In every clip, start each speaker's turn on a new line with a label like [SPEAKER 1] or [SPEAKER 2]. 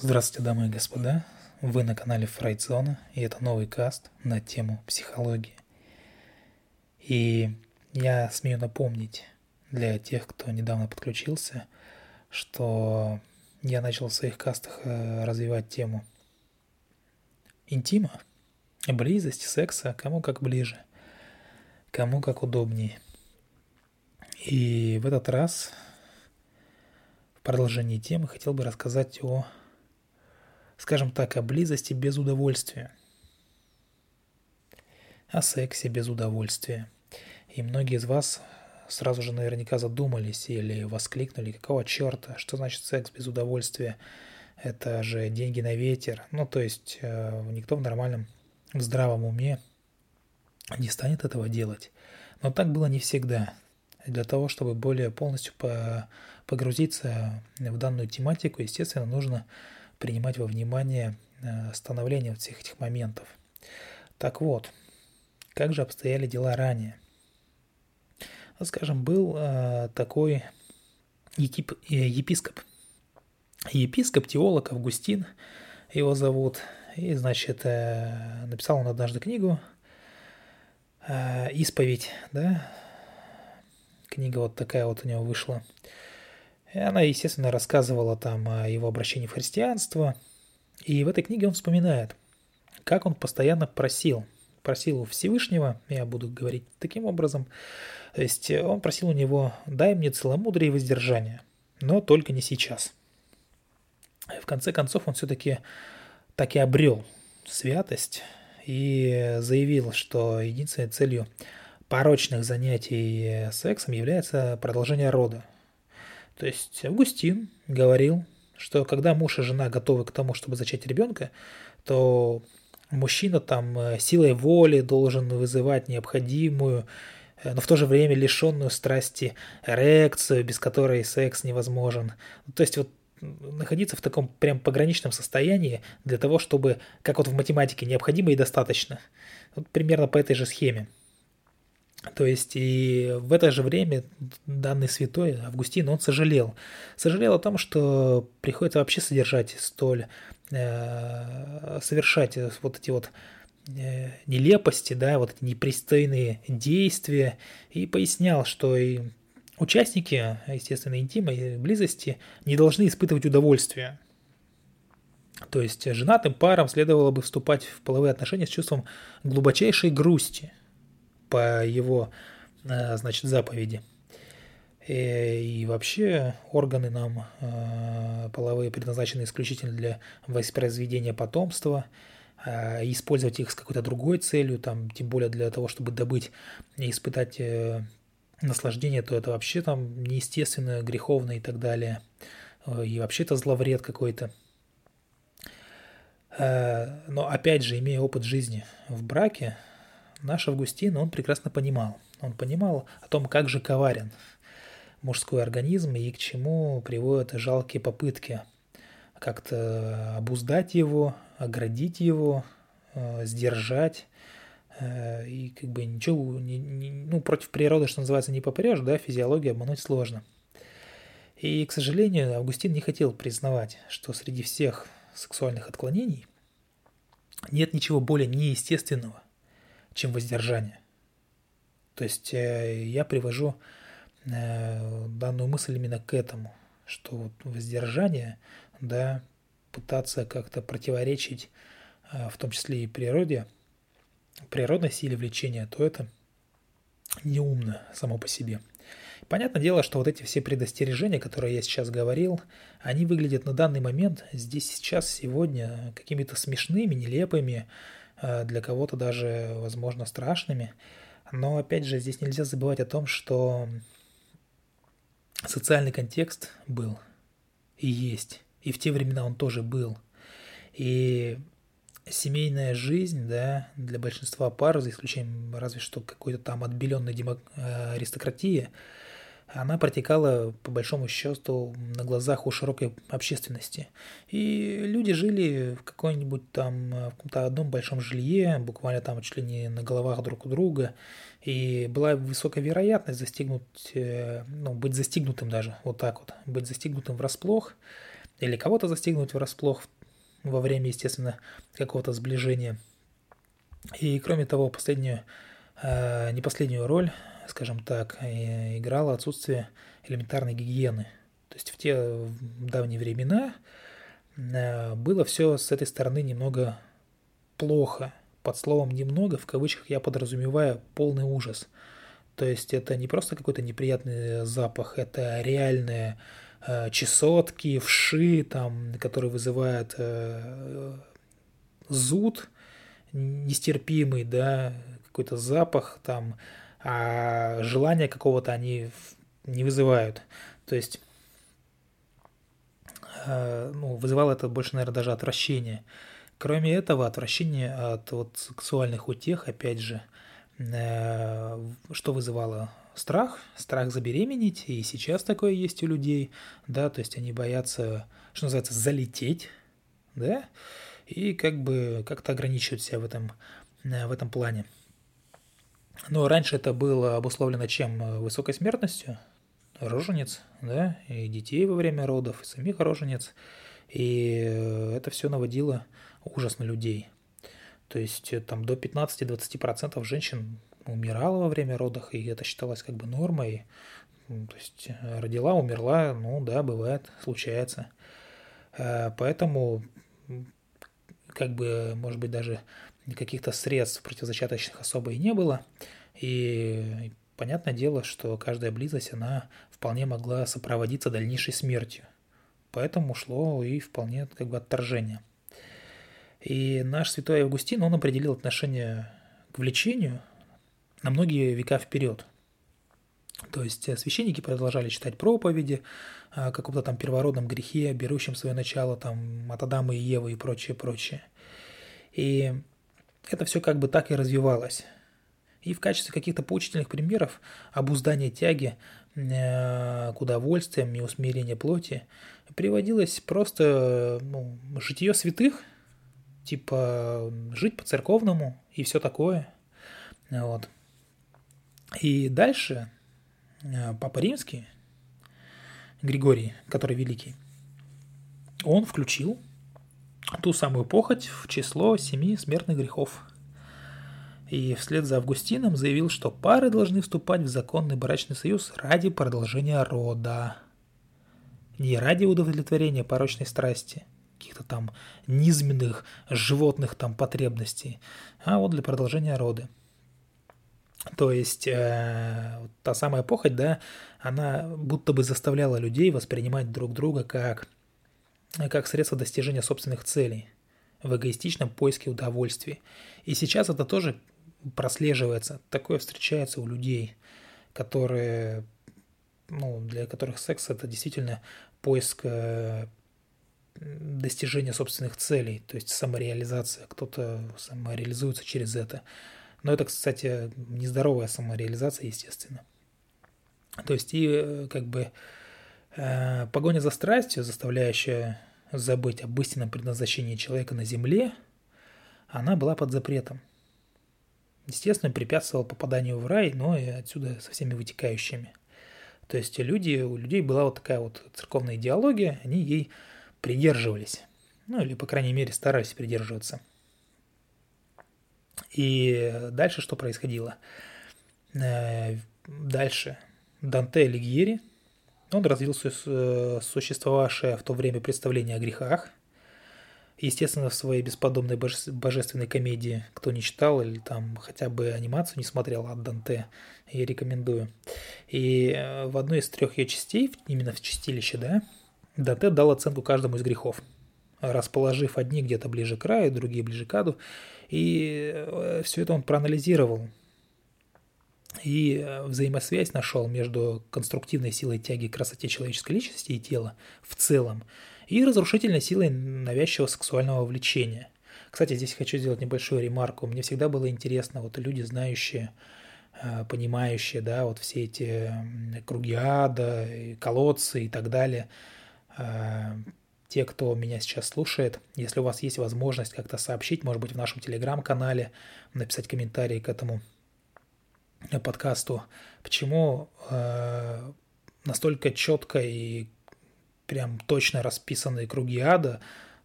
[SPEAKER 1] Здравствуйте, дамы и господа. Вы на канале Фрайдзона, и это новый каст на тему психологии. И я смею напомнить для тех, кто недавно подключился, что я начал в своих кастах э, развивать тему интима, близости, секса, кому как ближе, кому как удобнее. И в этот раз в продолжении темы хотел бы рассказать о скажем так, о близости без удовольствия, о сексе без удовольствия. И многие из вас сразу же наверняка задумались или воскликнули, какого черта, что значит секс без удовольствия? Это же деньги на ветер. Ну, то есть э, никто в нормальном, в здравом уме не станет этого делать. Но так было не всегда. Для того, чтобы более полностью погрузиться в данную тематику, естественно, нужно принимать во внимание э, становление всех этих моментов. Так вот, как же обстояли дела ранее? Ну, скажем, был э, такой епип, э, епископ. Епископ, теолог Августин его зовут. И, значит, написал он однажды книгу «Исповедь», да? Книга вот такая вот у него вышла. И она, естественно, рассказывала там о его обращении в христианство. И в этой книге он вспоминает, как он постоянно просил, просил у Всевышнего, я буду говорить таким образом, то есть он просил у него, дай мне целомудрие и воздержание, но только не сейчас. И в конце концов он все-таки так и обрел святость и заявил, что единственной целью порочных занятий сексом является продолжение рода, то есть Августин говорил, что когда муж и жена готовы к тому, чтобы зачать ребенка, то мужчина там э, силой воли должен вызывать необходимую, э, но в то же время лишенную страсти эрекцию, без которой секс невозможен. То есть вот находиться в таком прям пограничном состоянии для того, чтобы, как вот в математике, необходимо и достаточно. Вот примерно по этой же схеме. То есть и в это же время данный святой Августин, он сожалел. Сожалел о том, что приходится вообще содержать столь, э, совершать вот эти вот э, нелепости, да, вот эти непристойные действия, и пояснял, что и участники, естественно, интима и близости не должны испытывать удовольствие. То есть женатым парам следовало бы вступать в половые отношения с чувством глубочайшей грусти – по его, э, значит, заповеди. И, и вообще органы нам э, половые предназначены исключительно для воспроизведения потомства, э, использовать их с какой-то другой целью, там, тем более для того, чтобы добыть и испытать э, наслаждение, то это вообще там неестественно, греховно и так далее. Э, и вообще это зловред какой-то. Э, но опять же, имея опыт жизни в браке, наш Августин, он прекрасно понимал. Он понимал о том, как же коварен мужской организм и к чему приводят жалкие попытки как-то обуздать его, оградить его, э, сдержать. Э, и как бы ничего, не, не, ну, против природы, что называется, не попрешь, да, физиологию обмануть сложно. И, к сожалению, Августин не хотел признавать, что среди всех сексуальных отклонений нет ничего более неестественного, чем воздержание. То есть э, я привожу э, данную мысль именно к этому, что вот воздержание, да, пытаться как-то противоречить, э, в том числе и природе, природной силе влечения, то это неумно само по себе. Понятное дело, что вот эти все предостережения, которые я сейчас говорил, они выглядят на данный момент, здесь, сейчас, сегодня, какими-то смешными, нелепыми, для кого-то даже, возможно, страшными. Но, опять же, здесь нельзя забывать о том, что социальный контекст был и есть. И в те времена он тоже был. И семейная жизнь, да, для большинства пар, за исключением разве что какой-то там отбеленной демок... Э, аристократии, она протекала, по большому счету, на глазах у широкой общественности. И люди жили в какой-нибудь там, в каком-то одном большом жилье, буквально там чуть ли не на головах друг у друга. И была высокая вероятность застигнуть, э, ну, быть застигнутым даже, вот так вот, быть застигнутым врасплох. или кого-то застигнуть врасплох во время, естественно, какого-то сближения. И кроме того, последнюю, э, не последнюю роль, скажем так, играло отсутствие элементарной гигиены. То есть в те давние времена э, было все с этой стороны немного плохо. Под словом «немного» в кавычках я подразумеваю полный ужас. То есть это не просто какой-то неприятный запах, это реальные э, чесотки, вши, там, которые вызывают э, зуд нестерпимый, да, какой-то запах там, а желания какого-то они не вызывают. То есть э, ну, вызывало это больше, наверное, даже отвращение. Кроме этого, отвращение от вот, сексуальных утех, опять же, э, что вызывало страх, страх забеременеть, и сейчас такое есть у людей, да, то есть они боятся, что называется, залететь, да, и как бы как-то ограничивают себя в этом, э, в этом плане. Но раньше это было обусловлено чем? Высокой смертностью, роженец, да, и детей во время родов, и самих роженец, и это все наводило ужас на людей. То есть э, там до 15-20% женщин умирало во время родов, и это считалось как бы нормой. То есть э, родила, умерла, ну да, бывает, случается. Э, поэтому как бы, может быть, даже каких-то средств противозачаточных особо и не было. И понятное дело, что каждая близость, она вполне могла сопроводиться дальнейшей смертью. Поэтому шло и вполне как бы отторжение – и наш святой Августин, он определил отношение к влечению на многие века вперед. То есть э, священники продолжали читать проповеди о каком-то там первородном грехе, берущем свое начало там от Адама и Евы и прочее, прочее. И это все как бы так и развивалось. И в качестве каких-то поучительных примеров обуздания тяги э, к удовольствиям и усмирения плоти приводилось просто ну, житие святых – типа жить по-церковному и все такое. Вот. И дальше э, Папа Римский, Григорий, который великий, он включил ту самую похоть в число семи смертных грехов. И вслед за Августином заявил, что пары должны вступать в законный брачный союз ради продолжения рода. Не ради удовлетворения порочной страсти, каких-то там низменных животных там потребностей, а вот для продолжения рода. То есть э, та самая похоть, да, она будто бы заставляла людей воспринимать друг друга как, как средство достижения собственных целей в эгоистичном поиске удовольствия. И сейчас это тоже прослеживается, такое встречается у людей, которые, ну, для которых секс это действительно поиск э, достижение собственных целей, то есть самореализация. Кто-то самореализуется через это. Но это, кстати, нездоровая самореализация, естественно. То есть и э, как бы э, погоня за страстью, заставляющая забыть об истинном предназначении человека на земле, она была под запретом. Естественно, препятствовала попаданию в рай, но и отсюда со всеми вытекающими. То есть люди, у людей была вот такая вот церковная идеология, они ей придерживались. Ну, или, по крайней мере, старались придерживаться. И дальше что происходило? Э, дальше Данте Алигьери, он развил существовавшее в то время представление о грехах. Естественно, в своей бесподобной божественной комедии, кто не читал или там хотя бы анимацию не смотрел от Данте, я рекомендую. И э, в одной из трех ее частей, именно в чистилище, да, Данте дал оценку каждому из грехов, расположив одни где-то ближе к краю, другие ближе к аду, и э, все это он проанализировал. И э, взаимосвязь нашел между конструктивной силой тяги к красоте человеческой личности и тела в целом и разрушительной силой навязчивого сексуального влечения. Кстати, здесь хочу сделать небольшую ремарку. Мне всегда было интересно, вот люди, знающие, э, понимающие, да, вот все эти круги ада, колодцы и так далее – Э, те, кто меня сейчас слушает, если у вас есть возможность как-то сообщить, может быть, в нашем телеграм-канале, написать комментарий к этому подкасту, почему э, настолько четко и прям точно расписанные круги ада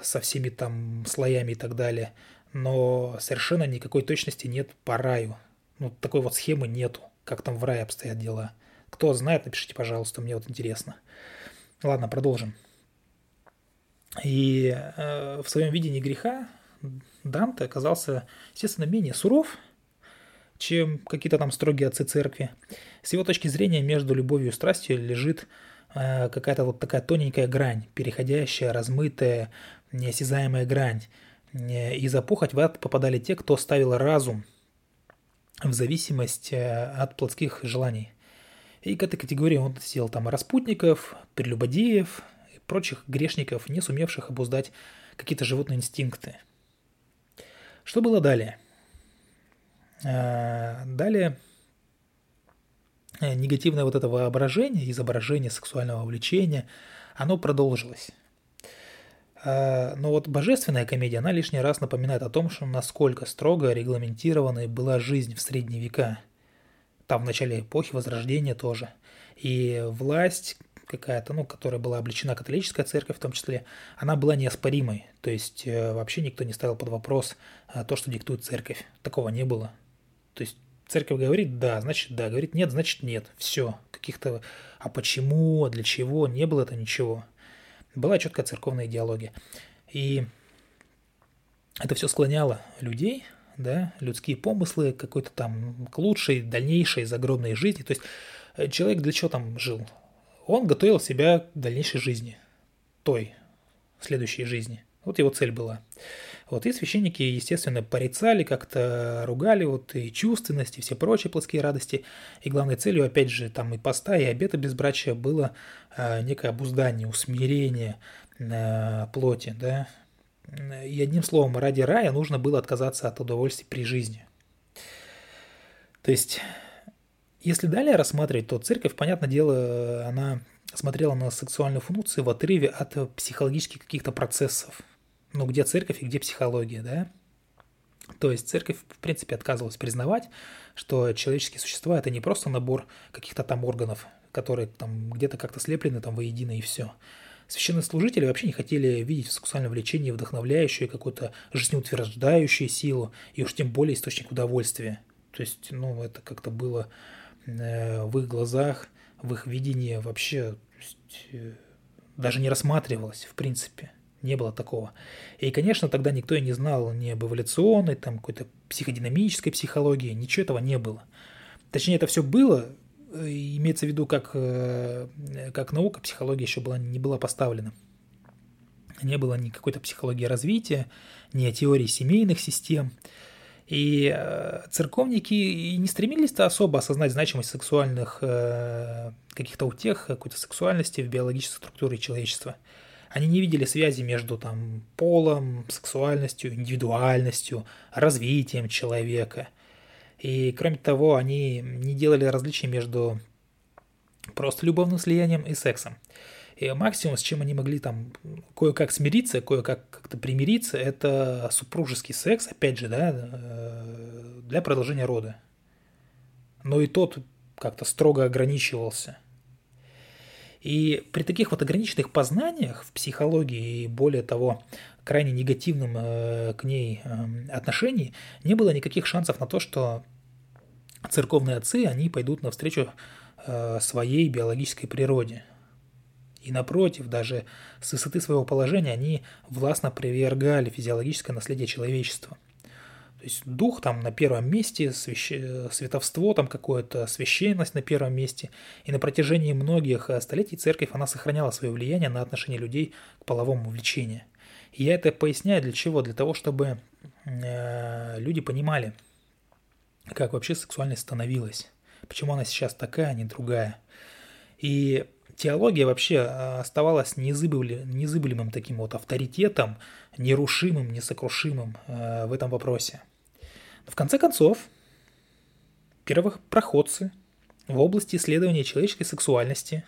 [SPEAKER 1] со всеми там слоями и так далее, но совершенно никакой точности нет по раю. Ну, такой вот схемы нету, как там в рае обстоят дела. Кто знает, напишите, пожалуйста, мне вот интересно. Ладно, продолжим. И э, в своем видении греха Данте оказался, естественно, менее суров, чем какие-то там строгие отцы церкви. С его точки зрения между любовью и страстью лежит э, какая-то вот такая тоненькая грань, переходящая, размытая, неосязаемая грань. Э, и за похоть в ад попадали те, кто ставил разум в зависимость э, от плотских желаний. И к этой категории он сел там распутников, прелюбодеев и прочих грешников, не сумевших обуздать какие-то животные инстинкты. Что было далее? Э, далее э, негативное вот это воображение, изображение сексуального влечения, оно продолжилось. Э, но вот божественная комедия, она лишний раз напоминает о том, что насколько строго регламентированной была жизнь в средние века. Там в начале эпохи Возрождения тоже. И власть какая-то, ну, которая была обличена католическая церковь в том числе, она была неоспоримой. То есть вообще никто не ставил под вопрос то, что диктует церковь. Такого не было. То есть церковь говорит да, значит да, говорит нет, значит нет. Все. Каких-то а почему, для чего, не было это ничего. Была четкая церковная идеология. И это все склоняло людей, да, людские помыслы какой-то там к лучшей, дальнейшей загробной жизни. То есть э, человек для чего там жил? Он готовил себя к дальнейшей жизни, той, следующей жизни. Вот его цель была. Вот, и священники, естественно, порицали, как-то ругали вот и чувственность, и все прочие плотские радости. И главной целью, опять же, там и поста, и обета безбрачия было э, некое обуздание, усмирение э, плоти, да. И одним словом, ради рая нужно было отказаться от удовольствий при жизни. То есть, если далее рассматривать, то церковь, понятное дело, она смотрела на сексуальную функцию в отрыве от психологических каких-то процессов – ну, где церковь и где психология, да? То есть церковь, в принципе, отказывалась признавать, что человеческие существа – это не просто набор каких-то там органов, которые там где-то как-то слеплены там воедино и все. Священные служители вообще не хотели видеть в сексуальном влечении вдохновляющую, какую-то жизнеутверждающую силу, и уж тем более источник удовольствия. То есть, ну, это как-то было э, в их глазах, в их видении вообще есть, э, даже не рассматривалось, в принципе не было такого. И, конечно, тогда никто и не знал ни об эволюционной, там, какой-то психодинамической психологии, ничего этого не было. Точнее, это все было, э, имеется в виду, как, э, как наука, психология еще была, не была поставлена. Не было ни какой-то психологии развития, ни теории семейных систем. И э, церковники и не стремились-то особо осознать значимость сексуальных каких-то утех, какой-то сексуальности в биологической структуре человечества – они не видели связи между там, полом, сексуальностью, индивидуальностью, развитием человека. И кроме того, они не делали различий между просто любовным слиянием и сексом. И максимум, с чем они могли там кое-как смириться, кое-как как-то примириться, это супружеский секс, опять же, да, э, для продолжения рода. Но и тот как-то строго ограничивался. И при таких вот ограниченных познаниях в психологии и более того, крайне негативном э, к ней э, отношении, не было никаких шансов на то, что церковные отцы, они пойдут навстречу э, своей биологической природе. И напротив, даже с высоты своего положения они властно привергали физиологическое наследие человечества – то есть дух там на первом месте, свяще... световство там какое-то, священность на первом месте. И на протяжении многих э, столетий церковь, она сохраняла свое влияние на отношение людей к половому влечению. И я это поясняю для чего? Для того, чтобы э, люди понимали, как вообще сексуальность становилась. Почему она сейчас такая, а не другая. И теология вообще э, оставалась незыблемым, незыблемым таким вот авторитетом, нерушимым, несокрушимым э, в этом вопросе. В конце концов, первых проходцы в области исследования человеческой сексуальности,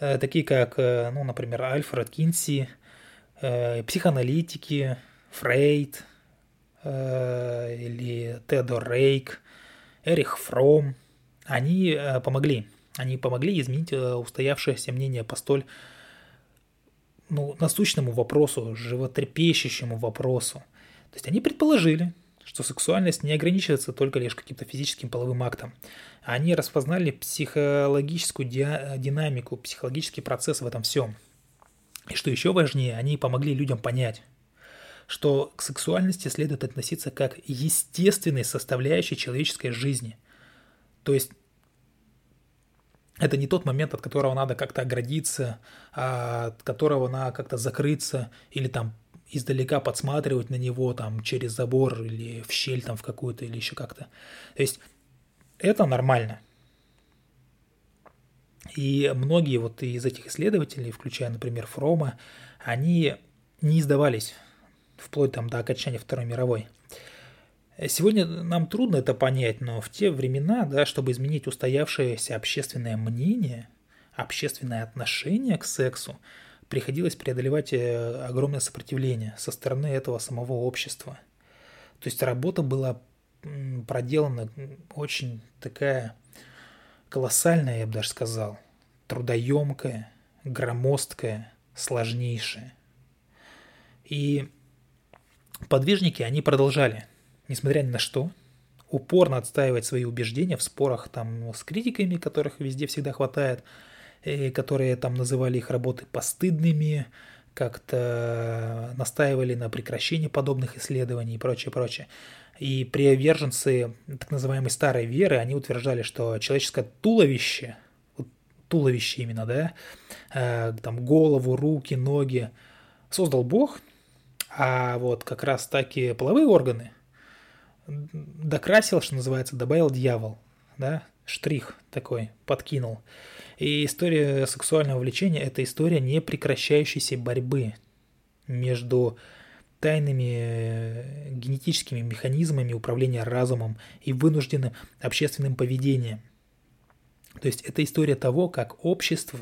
[SPEAKER 1] э, такие как, э, ну, например, Альфред Кинси, э, психоаналитики, Фрейд или Теодор Рейк, Эрих Фром, они помогли Они помогли изменить устоявшееся мнение по столь ну, насущному вопросу, животрепещущему вопросу. То есть они предположили, что сексуальность не ограничивается только лишь каким-то физическим половым актом. Они распознали психологическую ди- динамику, психологический процесс в этом всем. И что еще важнее, они помогли людям понять, что к сексуальности следует относиться как естественной составляющей человеческой жизни. То есть это не тот момент, от которого надо как-то оградиться, а от которого надо как-то закрыться или там издалека подсматривать на него там через забор или в щель там в какую-то или еще как-то. То есть это нормально. И многие вот из этих исследователей, включая, например, Фрома, они не издавались вплоть там до окончания Второй мировой. Сегодня нам трудно это понять, но в те времена, да, чтобы изменить устоявшееся общественное мнение, общественное отношение к сексу, приходилось преодолевать э, огромное сопротивление со стороны этого самого общества. То есть работа была проделана очень такая колоссальная, я бы даже сказал, трудоемкая, громоздкая, сложнейшая. И подвижники, они продолжали – несмотря ни на что, упорно отстаивать свои убеждения в спорах там с критиками, которых везде всегда хватает, которые там называли их работы постыдными, как-то настаивали на прекращении подобных исследований и прочее, прочее. И приверженцы так называемой старой веры, они утверждали, что человеческое туловище, туловище именно, да, э, там голову, руки, ноги создал Бог, а вот как раз таки половые органы докрасил, что называется, добавил дьявол, да, штрих такой, подкинул. И история сексуального влечения – это история непрекращающейся борьбы между тайными э, генетическими механизмами управления разумом и вынужденным общественным поведением. То есть это история того, как общество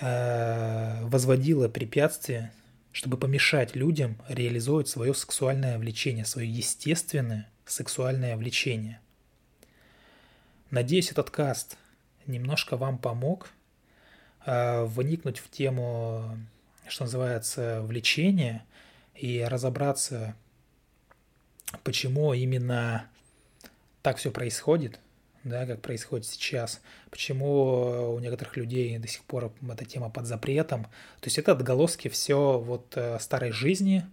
[SPEAKER 1] э, возводило препятствия чтобы помешать людям реализовывать свое сексуальное влечение, свое естественное сексуальное влечение. Надеюсь, этот каст немножко вам помог э, вникнуть в тему, что называется, влечения и разобраться, почему именно так все происходит, да, как происходит сейчас, почему у некоторых людей до сих пор эта тема под запретом. То есть это отголоски все вот э, старой жизни,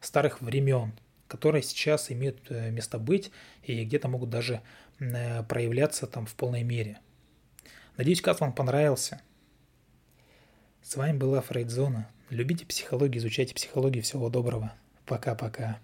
[SPEAKER 1] старых времен, которые сейчас имеют э, место быть и где-то могут даже проявляться там в полной мере. Надеюсь, каст вам понравился. С вами была Фрейдзона. Любите психологию, изучайте психологию. Всего доброго. Пока-пока.